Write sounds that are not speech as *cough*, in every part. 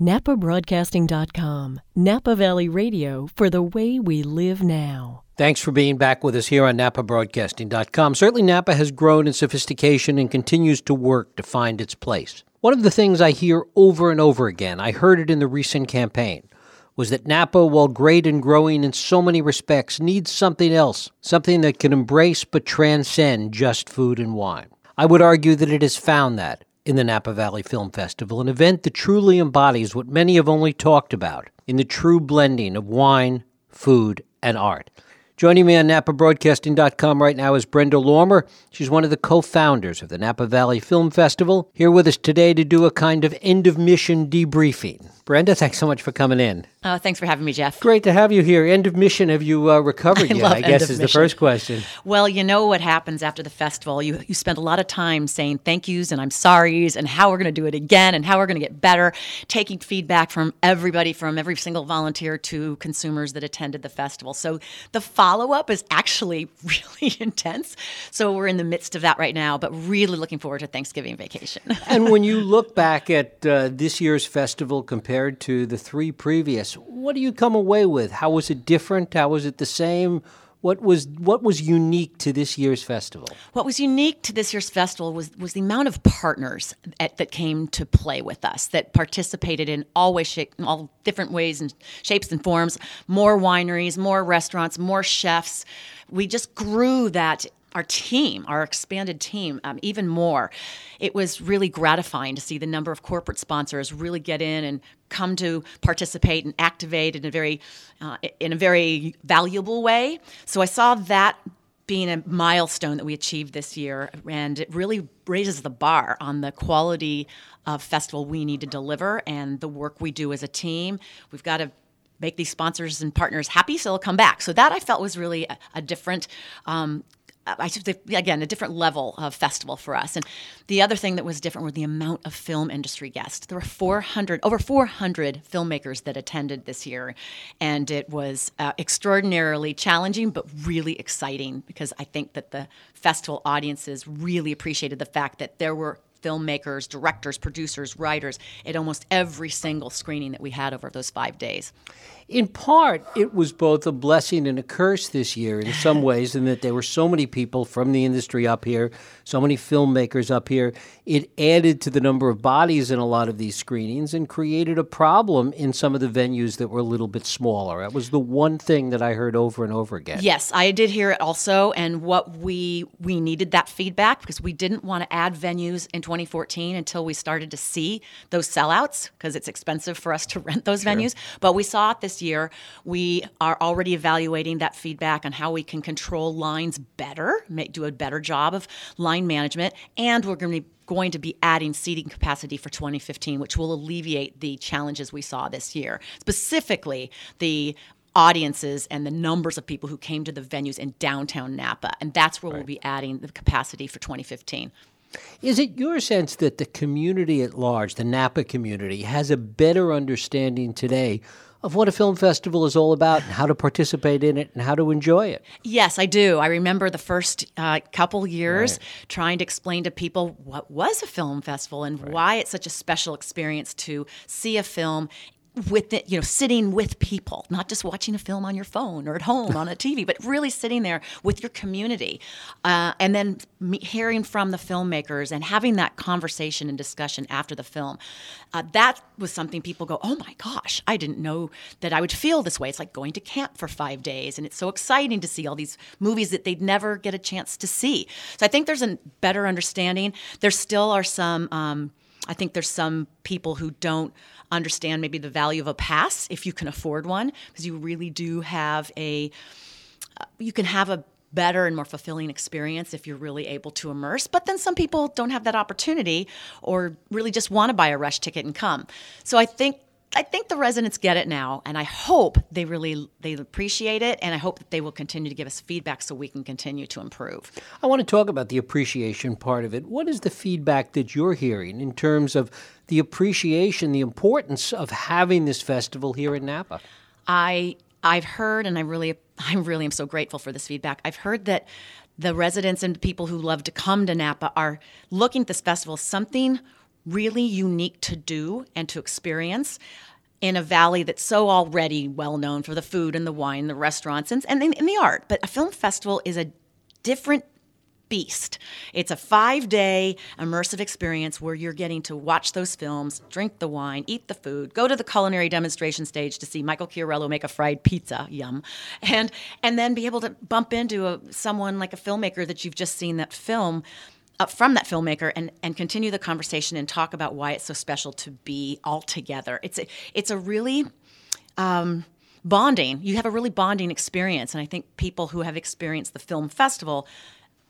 NapaBroadcasting.com, Napa Valley Radio for the way we live now. Thanks for being back with us here on NapaBroadcasting.com. Certainly, Napa has grown in sophistication and continues to work to find its place. One of the things I hear over and over again, I heard it in the recent campaign, was that Napa, while great and growing in so many respects, needs something else, something that can embrace but transcend just food and wine. I would argue that it has found that in the Napa Valley Film Festival, an event that truly embodies what many have only talked about in the true blending of wine, food, and art. Joining me on NapaBroadcasting.com right now is Brenda Lhormer. She's one of the co founders of the Napa Valley Film Festival, here with us today to do a kind of end of mission debriefing. Brenda, thanks so much for coming in. Oh, thanks for having me, Jeff. Great to have you here. End of mission. Have you uh, recovered *laughs* I yet? I guess is the first question. Well, you know what happens after the festival. You you spend a lot of time saying thank yous and I'm sorries and how we're going to do it again and how we're going to get better, taking feedback from everybody, from every single volunteer to consumers that attended the festival. So the follow up is actually *laughs* really intense. So we're in the midst of that right now, but really looking forward to Thanksgiving vacation. and when you *laughs* look back at uh, this year's festival compared to the three previous, what do you come away with? How was it different? How was it the same? What was what was unique to this year's festival? What was unique to this year's festival was was the amount of partners at, that came to play with us, that participated in all ways, all different ways and shapes and forms. More wineries, more restaurants, more chefs. We just grew that our team, our expanded team, um, even more. It was really gratifying to see the number of corporate sponsors really get in and come to participate and activate in a very, uh, in a very valuable way. So I saw that being a milestone that we achieved this year, and it really raises the bar on the quality of festival we need to deliver and the work we do as a team. We've got to make these sponsors and partners happy so they'll come back. So that I felt was really a, a different um, I again a different level of festival for us. And the other thing that was different were the amount of film industry guests. There were 400 over 400 filmmakers that attended this year, and it was uh, extraordinarily challenging but really exciting because I think that the festival audiences really appreciated the fact that there were filmmakers, directors, producers, writers at almost every single screening that we had over those five days. In part, it was both a blessing and a curse this year in some ways, in that there were so many people from the industry up here, so many filmmakers up here. It added to the number of bodies in a lot of these screenings and created a problem in some of the venues that were a little bit smaller. That was the one thing that I heard over and over again. Yes, I did hear it also, and what we we needed that feedback because we didn't want to add venues in 2014 until we started to see those sellouts because it's expensive for us to rent those venues. But we saw it this year. We are already evaluating that feedback on how we can control lines better, make, do a better job of line management, and we're going to be going to be adding seating capacity for 2015, which will alleviate the challenges we saw this year. Specifically, the audiences and the numbers of people who came to the venues in downtown Napa. And that's where right. we'll be adding the capacity for 2015. Is it your sense that the community at large, the Napa community, has a better understanding today of what a film festival is all about and how to participate in it and how to enjoy it. Yes, I do. I remember the first uh, couple years right. trying to explain to people what was a film festival and right. why it's such a special experience to see a film with it, you know, sitting with people, not just watching a film on your phone or at home on a *laughs* TV, but really sitting there with your community, uh, and then me- hearing from the filmmakers and having that conversation and discussion after the film. Uh, that was something people go, "Oh my gosh, I didn't know that I would feel this way." It's like going to camp for five days, and it's so exciting to see all these movies that they'd never get a chance to see. So I think there's a better understanding. There still are some. Um, I think there's some people who don't understand maybe the value of a pass if you can afford one, because you really do have a, uh, you can have a better and more fulfilling experience if you're really able to immerse. But then some people don't have that opportunity or really just want to buy a rush ticket and come. So I think I think the residents get it now, and I hope they really they appreciate it, and I hope that they will continue to give us feedback so we can continue to improve. I want to talk about the appreciation part of it. What is the feedback that you're hearing in terms of the appreciation, the importance of having this festival here in Napa? I I've heard, and I really *laughs* I really am so grateful for this feedback. I've heard that the residents and people who love to come to Napa are looking at this festival as something really unique to do and to experience in a valley that's so already well known for the food and the wine, the restaurants, and, and, and the art. But a film festival is a different beast. It's a five day immersive experience where you're getting to watch those films, drink the wine, eat the food, go to the culinary demonstration stage to see Michael Chiarello make a fried pizza, yum, and and then be able to bump into a, someone like a filmmaker that you've just seen that film. Uh, from that filmmaker and, and continue the conversation and talk about why it's so special to be all together. It's a, it's a really um, bonding. You have a really bonding experience, and I think people who have experienced the film festival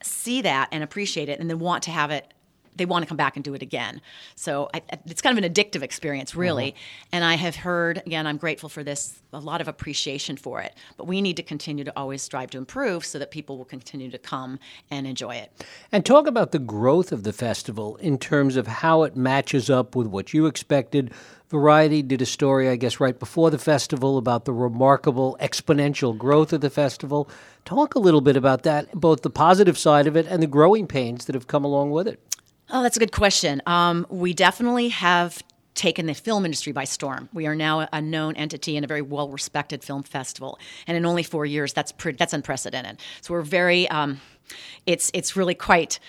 see that and appreciate it and then want to have it they want to come back and do it again. So I, it's kind of an addictive experience, really. Uh-huh. And I have heard, again, I'm grateful for this, a lot of appreciation for it. But we need to continue to always strive to improve so that people will continue to come and enjoy it. And talk about the growth of the festival in terms of how it matches up with what you expected. Variety did a story, I guess, right before the festival about the remarkable exponential growth of the festival. Talk a little bit about that, both the positive side of it and the growing pains that have come along with it. Oh, that's a good question. Um, we definitely have taken the film industry by storm. We are now a known entity and a very well respected film festival. And in only four years, that's pretty, that's unprecedented. So we're very, um, it's, it's really quite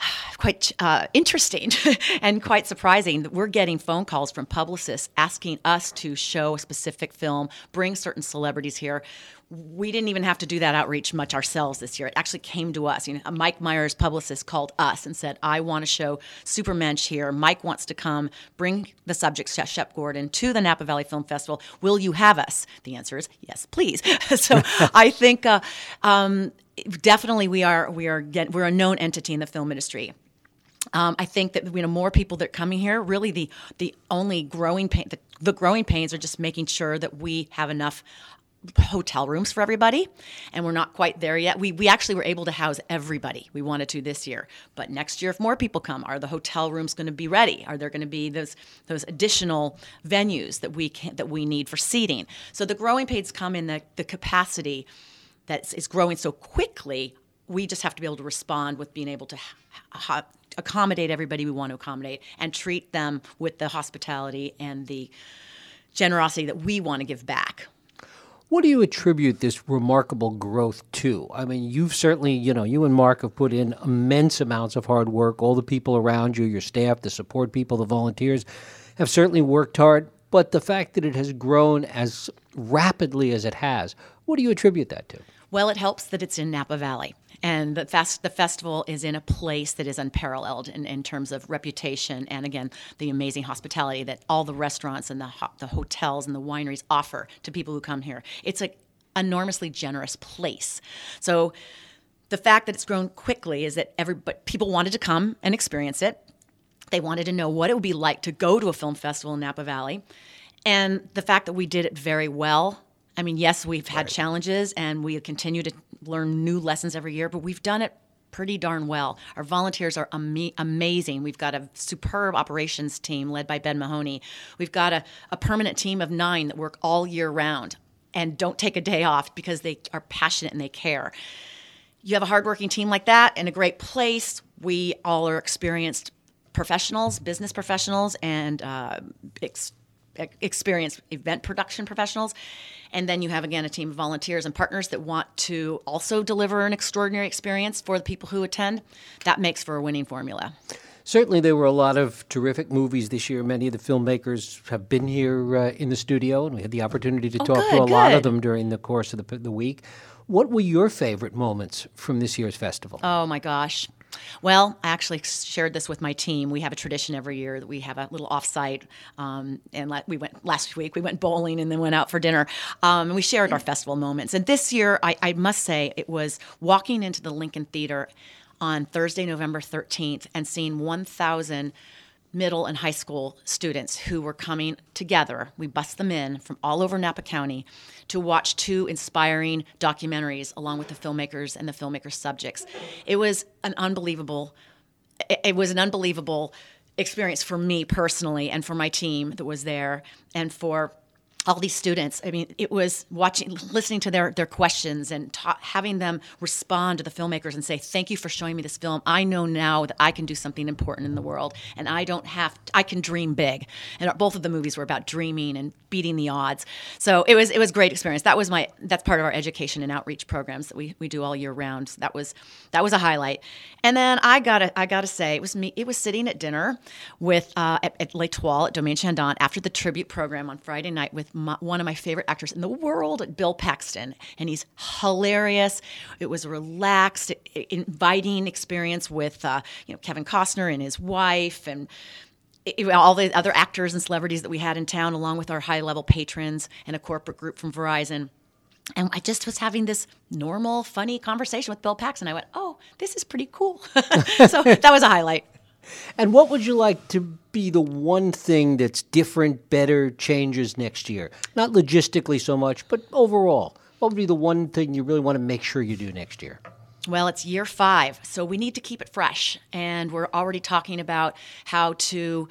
*sighs* quite uh, interesting *laughs* and quite surprising that we're getting phone calls from publicists asking us to show a specific film, bring certain celebrities here. We didn't even have to do that outreach much ourselves this year. It actually came to us. You know, Mike Myers, publicist, called us and said, "I want to show Supermensch here. Mike wants to come. Bring the subject Shep Gordon to the Napa Valley Film Festival. Will you have us?" The answer is yes, please. *laughs* so *laughs* I think. Uh, um, definitely we are we are get, we're a known entity in the film industry. Um, I think that you know more people that are coming here. Really, the the only growing pain, the, the growing pains are just making sure that we have enough hotel rooms for everybody and we're not quite there yet we, we actually were able to house everybody we wanted to this year but next year if more people come are the hotel rooms going to be ready are there going to be those those additional venues that we can that we need for seating so the growing pains come in the, the capacity that is growing so quickly, we just have to be able to respond with being able to ha- accommodate everybody we want to accommodate and treat them with the hospitality and the generosity that we want to give back. What do you attribute this remarkable growth to? I mean, you've certainly, you know, you and Marc have put in immense amounts of hard work. All the people around you, your staff, the support people, the volunteers have certainly worked hard. But the fact that it has grown as rapidly as it has, what do you attribute that to? Well, it helps that it's in Napa Valley. And the, fest, the festival is in a place that is unparalleled in, in terms of reputation and, again, the amazing hospitality that all the restaurants and the, ho- the hotels and the wineries offer to people who come here. It's an enormously generous place. So the fact that it's grown quickly is that every, but people wanted to come and experience it. They wanted to know what it would be like to go to a film festival in Napa Valley. And the fact that we did it very well I mean, yes, we've had right. challenges and we continue to learn new lessons every year, but we've done it pretty darn well. Our volunteers are am- amazing. We've got a superb operations team led by Ben Mahoney. We've got a, a permanent team of nine that work all year round and don't take a day off because they are passionate and they care. You have a hardworking team like that in a great place. We all are experienced professionals, business professionals, and uh, ex- experienced event production professionals. And then you have, again, a team of volunteers and partners that want to also deliver an extraordinary experience for the people who attend. That makes for a winning formula. Certainly, there were a lot of terrific movies this year. Many of the filmmakers have been here uh, in the studio, and we had the opportunity to oh, talk good, to a good. lot of them during the course of the, the week. What were your favorite moments from this year's festival? Oh, my gosh. Well, I actually shared this with my team. We have a tradition every year that we have a little offsite, um, and we went last week. We went bowling and then went out for dinner. Um, and we shared our festival moments. And this year, I, I must say, it was walking into the Lincoln Theater on Thursday, November 13th, and seeing 1,000 middle and high school students who were coming together. We bust them in from all over Napa County to watch two inspiring documentaries along with the filmmakers and the filmmakers' subjects. It was an unbelievable it was an unbelievable experience for me personally and for my team that was there and for all these students. I mean, it was watching, listening to their their questions and ta- having them respond to the filmmakers and say, "Thank you for showing me this film. I know now that I can do something important in the world, and I don't have. I can dream big." And both of the movies were about dreaming and beating the odds. So it was it was great experience. That was my that's part of our education and outreach programs that we, we do all year round. So that was that was a highlight. And then I gotta I gotta say it was me. It was sitting at dinner with uh, at, at L'Etoile at Domaine Chandon after the tribute program on Friday night with my, one of my favorite actors in the world, Bill Paxton, and he's hilarious. It was a relaxed, inviting experience with uh, you know Kevin Costner and his wife and all the other actors and celebrities that we had in town, along with our high level patrons and a corporate group from Verizon. And I just was having this normal, funny conversation with Bill Paxton. I went, oh, this is pretty cool. *laughs* so that was a highlight. And what would you like to be the one thing that's different, better, changes next year? Not logistically so much, but overall. What would be the one thing you really want to make sure you do next year? Well, it's year five, so we need to keep it fresh. And we're already talking about how to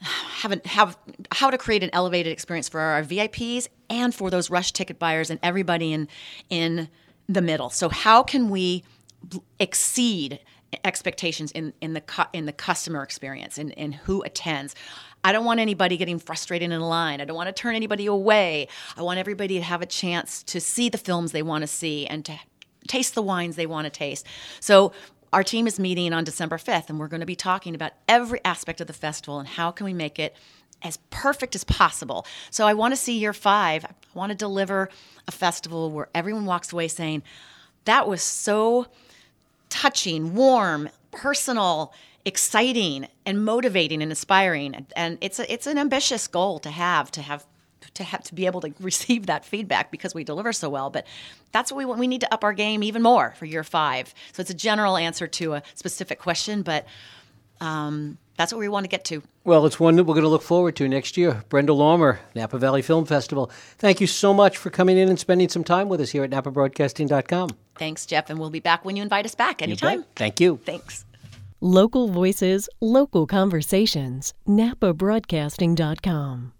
have, an, have how to create an elevated experience for our VIPs and for those rush ticket buyers and everybody in in the middle. So how can we exceed expectations in in the cu- in the customer experience and in, who attends? I don't want anybody getting frustrated in line. I don't want to turn anybody away. I want everybody to have a chance to see the films they want to see and to taste the wines they want to taste. So our team is meeting on December 5th and we're going to be talking about every aspect of the festival and how can we make it as perfect as possible. So I want to see year 5. I want to deliver a festival where everyone walks away saying that was so touching, warm, personal, exciting and motivating and inspiring and it's a, it's an ambitious goal to have to have to have to be able to *laughs* receive that feedback because we deliver so well. But that's what we want. We need to up our game even more for year five. So it's a general answer to a specific question, but um, that's what we want to get to. Well, it's one that we're going to look forward to next year. Brenda Lhormer, Napa Valley Film Festival. Thank you so much for coming in and spending some time with us here at NapaBroadcasting.com. Thanks, Jeff, and we'll be back when you invite us back anytime. You Thank you. Thanks. Local voices, local conversations. NapaBroadcasting.com.